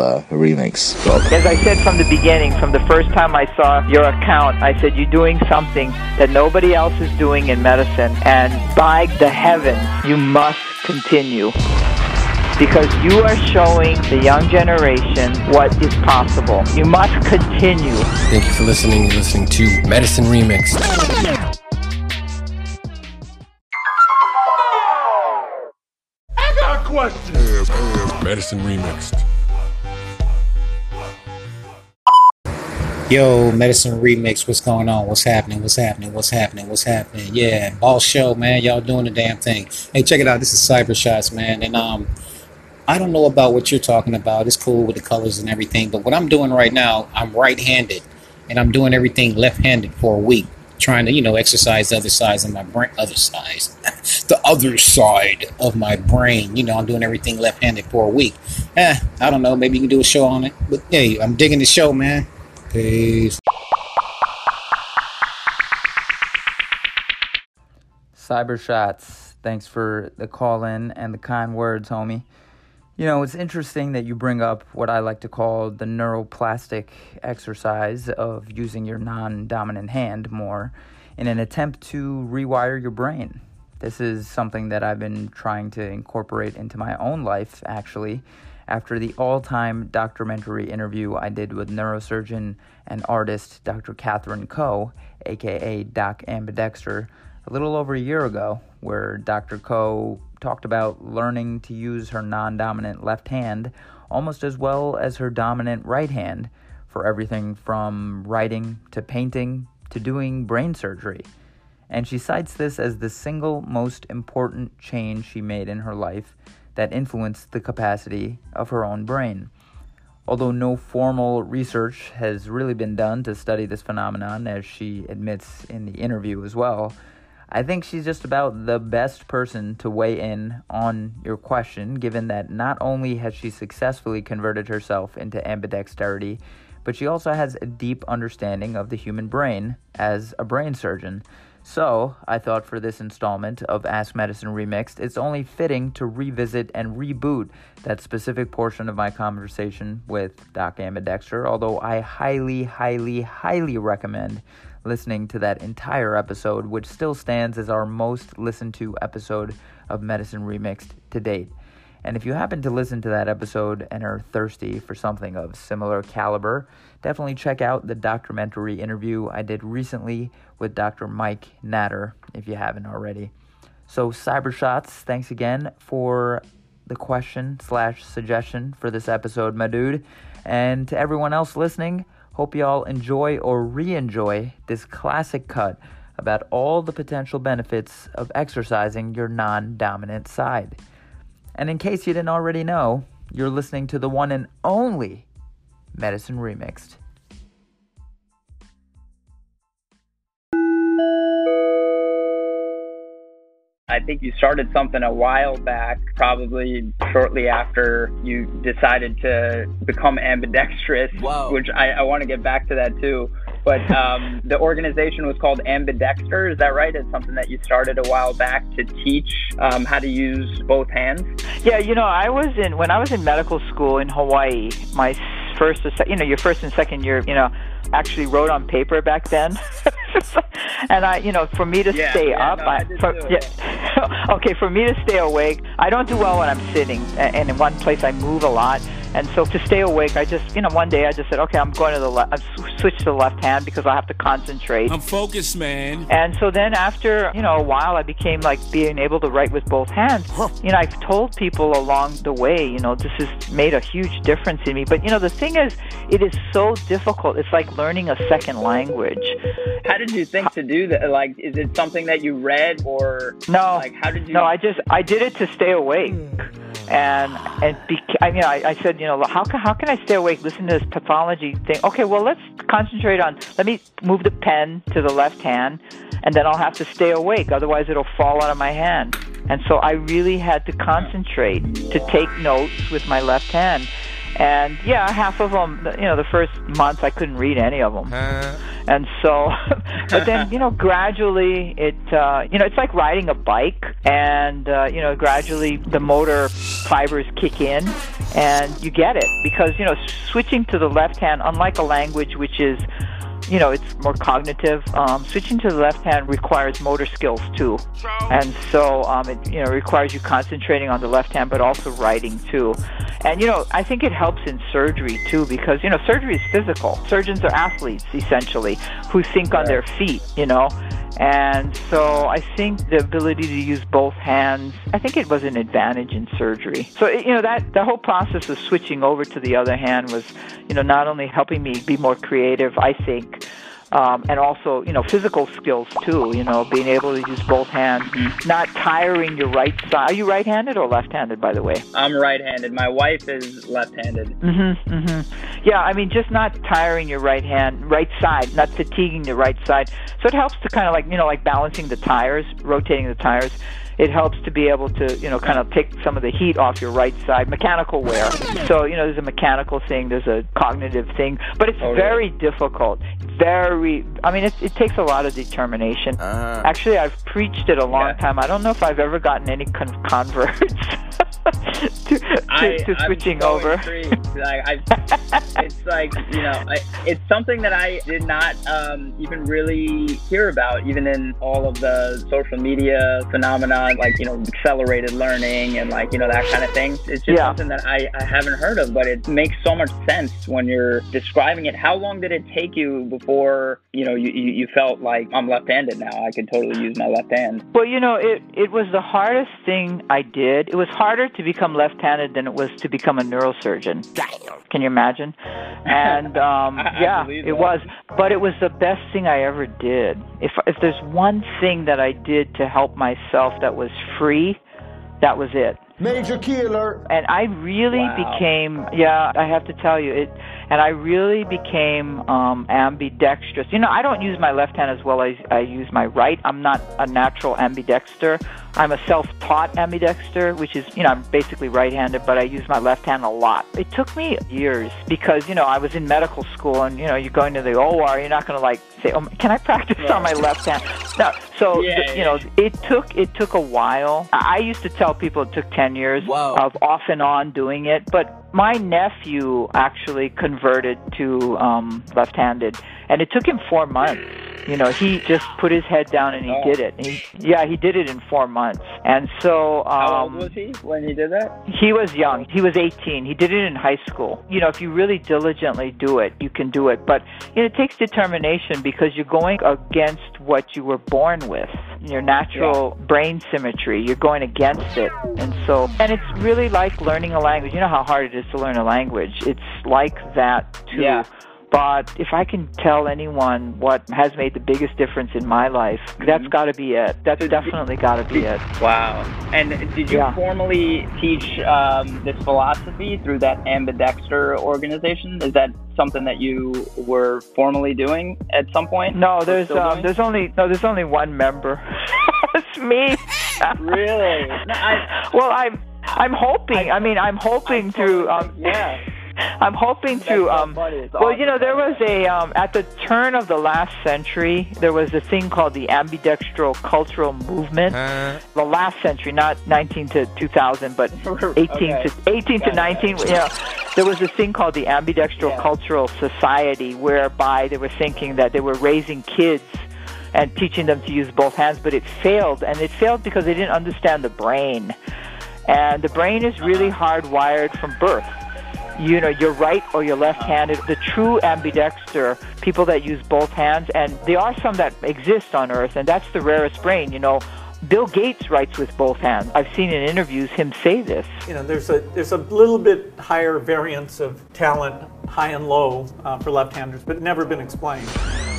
uh, remix. As I said from the beginning, from the first time I saw your account, I said you're doing something that nobody else is doing in medicine, and by the heavens, you must continue because you are showing the young generation what is possible. You must continue. Thank you for listening. You're listening to Medicine Remix. I got a question. Medicine Remixed. Yo, Medicine Remix, what's going on? What's happening? What's happening? What's happening? What's happening? Yeah, ball Show, man. Y'all doing the damn thing. Hey, check it out. This is Cyber Shots, man. And um, I don't know about what you're talking about. It's cool with the colors and everything, but what I'm doing right now, I'm right-handed, and I'm doing everything left-handed for a week, trying to, you know, exercise the other sides of my brain, other sides, the other side of my brain. You know, I'm doing everything left-handed for a week. Eh, I don't know. Maybe you can do a show on it. But hey, I'm digging the show, man. Peace. Cyber Shots, thanks for the call in and the kind words, homie. You know, it's interesting that you bring up what I like to call the neuroplastic exercise of using your non dominant hand more in an attempt to rewire your brain. This is something that I've been trying to incorporate into my own life, actually, after the all time documentary interview I did with neurosurgeon and artist Dr. Catherine Coe, aka Doc Ambidexter, a little over a year ago, where Dr. Coe talked about learning to use her non dominant left hand almost as well as her dominant right hand for everything from writing to painting to doing brain surgery. And she cites this as the single most important change she made in her life that influenced the capacity of her own brain. Although no formal research has really been done to study this phenomenon, as she admits in the interview as well, I think she's just about the best person to weigh in on your question, given that not only has she successfully converted herself into ambidexterity, but she also has a deep understanding of the human brain as a brain surgeon. So, I thought for this installment of Ask Medicine Remixed, it's only fitting to revisit and reboot that specific portion of my conversation with Doc Ambidexter, although I highly, highly, highly recommend listening to that entire episode, which still stands as our most listened to episode of Medicine Remixed to date. And if you happen to listen to that episode and are thirsty for something of similar caliber, definitely check out the documentary interview I did recently with Dr. Mike Natter if you haven't already. So, Cybershots, thanks again for the question slash suggestion for this episode, my dude. And to everyone else listening, hope y'all enjoy or re enjoy this classic cut about all the potential benefits of exercising your non dominant side. And in case you didn't already know, you're listening to the one and only Medicine Remixed. I think you started something a while back, probably shortly after you decided to become ambidextrous, Whoa. which I, I want to get back to that too. But um, the organization was called Ambidexter, is that right? It's something that you started a while back to teach um, how to use both hands? Yeah, you know, I was in, when I was in medical school in Hawaii, my first or se- you know, your first and second year, you know, actually wrote on paper back then. and I, you know, for me to Yeah, stay yeah, up, no, I, I for, yeah, okay, for me to stay awake, I don't do well when I'm sitting, and in one place I move a lot. And so to stay awake, I just, you know, one day I just said, okay, I'm going to the left, I switched to the left hand because I have to concentrate. I'm focused, man. And so then after, you know, a while, I became like being able to write with both hands. You know, I've told people along the way, you know, this has made a huge difference in me. But, you know, the thing is, it is so difficult. It's like learning a second language. How did you think to do that? Like, is it something that you read or no? Like, how did you? No, I just I did it to stay awake. Hmm. And and beca- I mean, I, I said, you know, how can how can I stay awake? Listen to this pathology thing. Okay, well, let's concentrate on. Let me move the pen to the left hand, and then I'll have to stay awake. Otherwise, it'll fall out of my hand. And so I really had to concentrate to take notes with my left hand. And yeah, half of them, you know, the first month I couldn't read any of them. Uh, And so, but then, you know, gradually it, uh, you know, it's like riding a bike, and uh, you know, gradually the motor fibers kick in, and you get it because you know, switching to the left hand, unlike a language which is you know, it's more cognitive. Um, switching to the left hand requires motor skills too, and so um, it you know requires you concentrating on the left hand, but also writing too. And you know, I think it helps in surgery too because you know surgery is physical. Surgeons are athletes essentially who think on their feet. You know, and so I think the ability to use both hands, I think it was an advantage in surgery. So, you know, that the whole process of switching over to the other hand was, you know, not only helping me be more creative, I think, um, and also you know physical skills too. You know, being able to use both hands, not tiring your right side. Are you right-handed or left-handed, by the way? I'm right-handed. My wife is left-handed. Mm-hmm. Mm-hmm. Yeah, I mean, just not tiring your right hand, right side, not fatiguing the right side. So it helps to kind of like you know like balancing the tires, rotating the tires it helps to be able to, you know, kind of take some of the heat off your right side. Mechanical wear. So, you know, there's a mechanical thing, there's a cognitive thing, but it's oh, very difficult. Very, I mean, it, it takes a lot of determination. Uh, Actually, I've preached it a long yeah. time. I don't know if I've ever gotten any con- converts. to, to, I, to switching so over. Like, I, it's like you know, I, it's something that I did not um, even really hear about, even in all of the social media phenomena, like you know, accelerated learning and like you know that kind of thing. It's just yeah. something that I, I haven't heard of, but it makes so much sense when you're describing it. How long did it take you before you know you, you, you felt like I'm left-handed now? I could totally use my left hand. Well, you know, it it was the hardest thing I did. It was harder to become left-handed than it was to become a neurosurgeon. Can you imagine? And um, yeah, it was. But it was the best thing I ever did. If if there's one thing that I did to help myself that was free, that was it. Major key alert. And I really wow. became, yeah, I have to tell you, it and I really became um, ambidextrous. You know, I don't use my left hand as well as I use my right. I'm not a natural ambidexter. I'm a self-taught ambidexter, which is, you know, I'm basically right-handed, but I use my left hand a lot. It took me years because, you know, I was in medical school, and you know, you're going to the OR. You're not going to like say, "Oh, can I practice yeah. on my left hand?" No. So, yeah, the, you know, it took it took a while. I used to tell people it took ten years Whoa. of off and on doing it, but my nephew actually converted to um, left-handed, and it took him four months. You know, he just put his head down and he oh. did it. He, yeah, he did it in four months. And so, um, how old was he when he did that? He was young. He was 18. He did it in high school. You know, if you really diligently do it, you can do it. But you know, it takes determination because you're going against what you were born with, your natural yeah. brain symmetry. You're going against it, and so, and it's really like learning a language. You know how hard it is to learn a language. It's like that too. Yeah but if I can tell anyone what has made the biggest difference in my life, mm-hmm. that's got to be it. That's so definitely got to be it. Wow. And did you yeah. formally teach um, this philosophy through that Ambidexter organization? Is that something that you were formally doing at some point? No, there's um, there's only no there's only one member. it's me. really? No, I, well, I'm I'm hoping. I, I mean, I'm hoping through. Um, yeah. I'm hoping to. Um, well, you know, there was a um, at the turn of the last century, there was a thing called the ambidextral cultural movement. Uh, the last century, not 19 to 2000, but 18 okay. to 18 to 19. You know, there was a thing called the ambidextral yeah. cultural society, whereby they were thinking that they were raising kids and teaching them to use both hands, but it failed, and it failed because they didn't understand the brain. And the brain is really uh-huh. hardwired from birth you know, you're right or you're left-handed. The true ambidexter, people that use both hands, and there are some that exist on Earth, and that's the rarest brain. You know, Bill Gates writes with both hands. I've seen in interviews him say this. You know, there's a there's a little bit higher variance of talent, high and low, uh, for left-handers, but never been explained.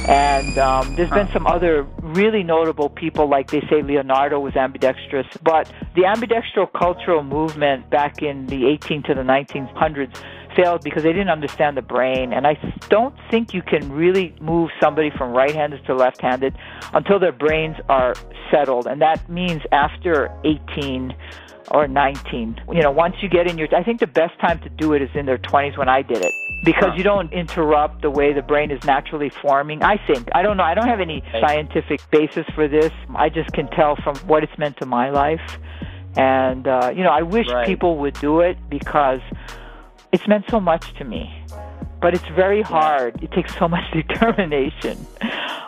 And um, there's been some other really notable people, like they say Leonardo was ambidextrous. But the ambidextral cultural movement back in the 18 to the 1900s failed because they didn't understand the brain. And I don't think you can really move somebody from right handed to left handed until their brains are settled. And that means after 18 or 19. You know, once you get in your, I think the best time to do it is in their 20s when I did it because you don't interrupt the way the brain is naturally forming. I think. I don't know. I don't have any scientific basis for this. I just can tell from what it's meant to my life. And, uh, you know, I wish Right. people would do it because it's meant so much to me. But it's very hard. It takes so much determination.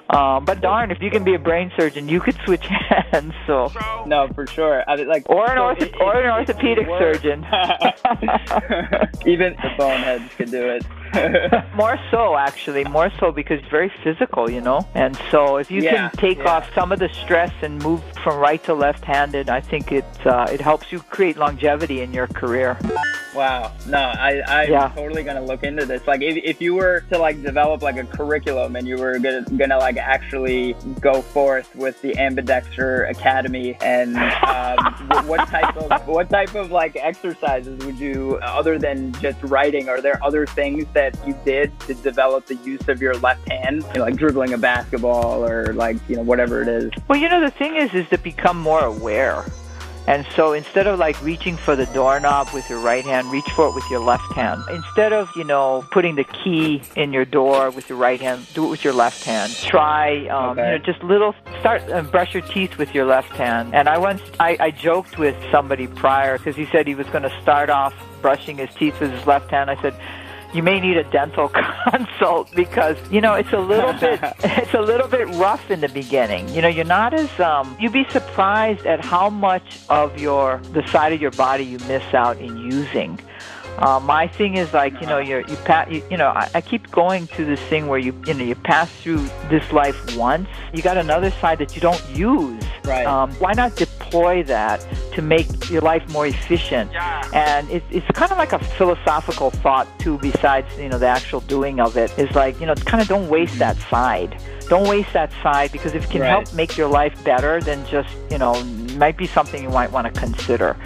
Um, but darn, if you can be a brain surgeon, you could switch hands. So, No, for sure. I mean, like or an so ortho- it- or an orthopedic surgeon. Even the boneheads can do it. more so, actually, more so because it's very physical, you know. And so, if you Yeah, can take yeah. off some of the stress and move from right to left-handed, I think it uh, it helps you create longevity in your career. Wow. No, I, I'm Yeah. totally gonna look into this. Like, if, if you were to like develop like a curriculum and you were gonna gonna like actually go forth with the Ambidexter Academy, and um, wh- what type of what type of like exercises would you, other than just writing, are there other things that you did to develop the use of your left hand, you know, like dribbling a basketball or like you know whatever it is? Well, you know, the thing is, is to become more aware. And so instead of like reaching for the doorknob with your right hand, reach for it with your left hand. Instead of, you know, putting the key in your door with your right hand, do it with your left hand. Try, um, Okay. you know, just little, start, uh, brush your teeth with your left hand. And I once, I, I joked with somebody prior because he said he was going to start off brushing his teeth with his left hand. I said, you may need a dental consult because you know it's a little bit it's a little bit rough in the beginning. You know you're not as um you'd be surprised at how much of your the side of your body you miss out in using. Uh, my thing is like you know you're you pa- you, you know I, I keep going to this thing where you you know you pass through this life once. You got another side that you don't use. Right. um, why not deploy that to make your life more efficient. And it, it's kind of like a philosophical thought too besides you know the actual doing of it. is like you know kind of don't waste that side. Don't waste that side because if it can Right. help make your life better then just you know might be something you might want to consider.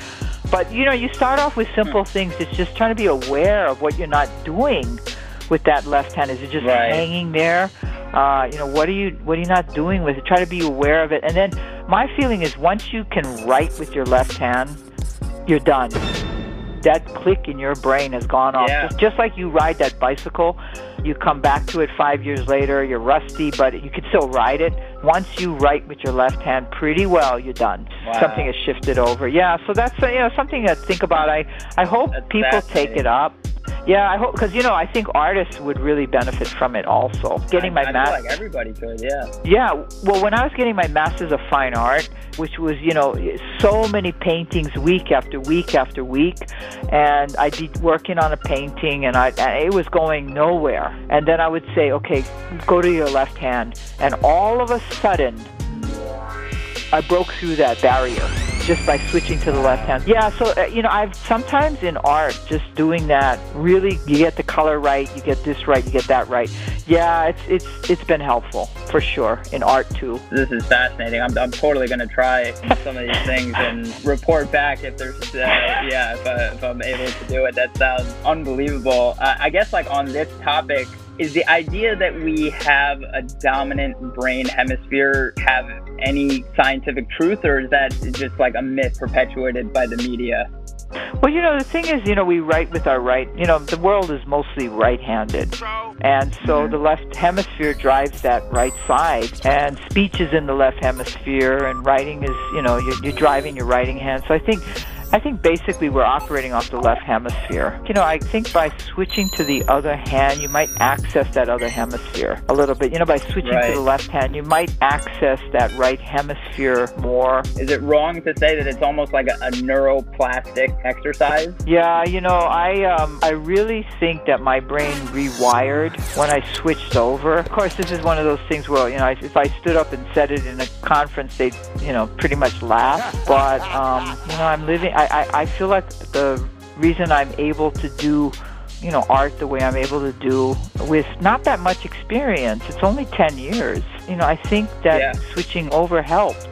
But you know you start off with simple hmm. things. It's just trying to be aware of what you're not doing with that left hand. Is it just Right. hanging there uh, you know what are you what are you not doing with it? Try to be aware of it. And then my feeling is once you can write with your left hand you're done. That click in your brain has gone off. Yeah. just, just like you ride that bicycle you come back to it five years later you're rusty but you can still ride it. Once you write with your left hand pretty well you're done. Wow. something has shifted over. Yeah so that's uh, you know something to think about. I i hope That's people take it up yeah i hope because you know i think artists would really benefit from it also getting my I, I like everybody could. Yeah. yeah, well, when I was getting my Masters of Fine Art, which was, you know, so many paintings week after week after week, and I'd be working on a painting and, I, and it was going nowhere. And then I would say, okay, go to your left hand. And all of a sudden, I broke through that barrier just by switching to the left hand. Yeah, so uh, you know, I've sometimes in art just doing that. Really, you get the color right, you get this right, you get that right. Yeah, it's it's it's been helpful for sure in art too. This is fascinating. I'm, I'm totally going to try some of these things and report back if there's, uh, yeah, if, I, if I'm able to do it. That sounds unbelievable. Uh, I guess, like, on this topic, is the idea that we have a dominant brain hemisphere have any scientific truth, or is that just like a myth perpetuated by the media? Well, you know, the thing is, you know, we write with our right. You know, the world is mostly right-handed, and so mm-hmm. the left hemisphere drives that right side, and speech is in the left hemisphere, and writing is, you know, you're, you're driving your writing hand. So I think. I think basically we're operating off the left hemisphere. You know, I think by switching to the other hand, you might access that other hemisphere a little bit. You know, by switching Right. to the left hand, you might access that right hemisphere more. Is it wrong to say that it's almost like a, a neuroplastic exercise? Yeah, you know, I um, I really think that my brain rewired when I switched over. Of course, this is one of those things where you know, if I stood up and said it in a conference, they'd you know pretty much laugh. But um, you know, I'm living. I, I I feel like the reason I'm able to do you know art the way I'm able to do with not that much experience. It's only ten years. You know, I think that Yeah. switching over helped.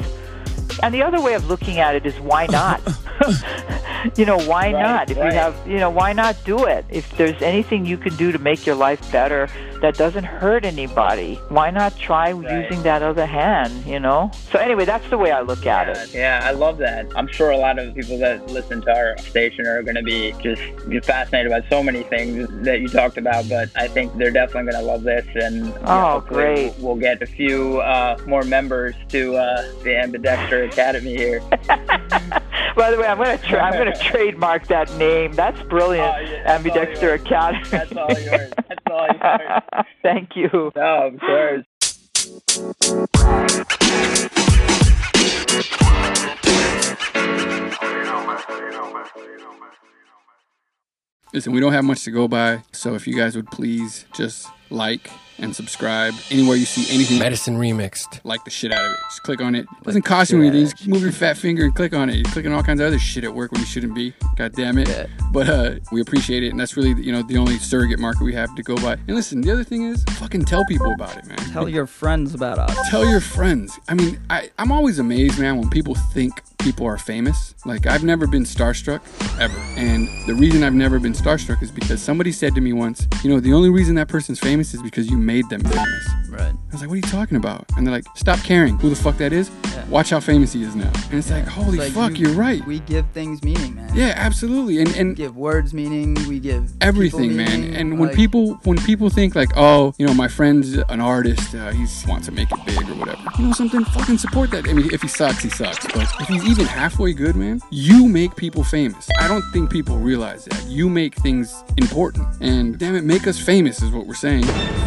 And the other way of looking at it is why not? you know, why Right, not? If right. you have, you know, why not do it? If there's anything you can do to make your life better that doesn't hurt anybody, why not try using that other hand, you know? So anyway, that's the way I look at it. Yeah, I love that. I'm sure a lot of people that listen to our station are going to be just fascinated by so many things that you talked about. But I think they're definitely going to love this, and you know, Oh, great. We'll, we'll get a few uh, more members to uh, the Ambidexter Academy here. By the way, I'm gonna tra- I'm gonna trademark that name. That's brilliant. Oh, yeah, that's Ambidexter yours. Academy. That's all yours. That's all yours. Thank you. No, of course. Listen, we don't have much to go by, so if you guys would please just like and subscribe anywhere you see anything Medicine Remixed. like the shit out of it. Just click on it. Doesn't cost you anything. Just move your fat finger and click on it. You're clicking all kinds of other shit at work when you shouldn't be. God damn it. But uh, we appreciate it, and that's really you know the only surrogate marker we have to go by. And listen, the other thing is fucking tell people about it, man. Tell your friends about us. Tell your friends. I mean, I, I'm always amazed, man, when people think people are famous. Like, I've never been starstruck, ever. And the reason I've never been starstruck is because somebody said to me once, you know, the only reason that person's famous is because you made them famous. Right. I was like, what are you talking about? And they're like, stop caring who the fuck that is. Watch how famous he is now. And it's like, holy Like, fuck, you- you're right. We give things meaning, man. yeah, absolutely. And, and We give words meaning. We give everything man meaning, and when like- people when people think like oh you know my friend's an artist uh, he wants to make it big or whatever you know something fucking support that i mean if he sucks he sucks but if he's even halfway good man you make people famous i don't think people realize that you make things important and damn it make us famous is what we're saying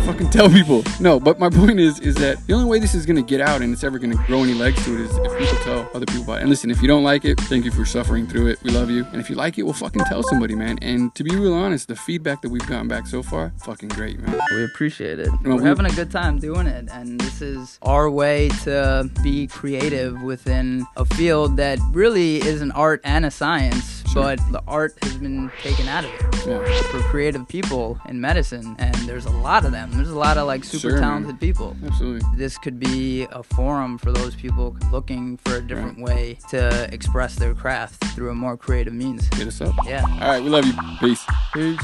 fucking tell people no but my point is is that the only way this is going to get out and it's ever going to grow any legs to it is if people tell other people about it and listen if you don't like it thank you for suffering through it we love you and if you like it well fucking tell somebody man and to be real honest the feedback that we've gotten back so far fucking great man We appreciate it. We're we- having a good time doing it, and this is our way to be creative within a field that really is an art and a science, Sure. but the art has been taken out of it Yeah. for creative people in medicine, and there's a lot of them. There's a lot of like super Sure, man. Talented people. absolutely This could be a forum for those people looking for a different way to express their craft through a more creative means. hit us up Yeah. all right we love you peace Peace.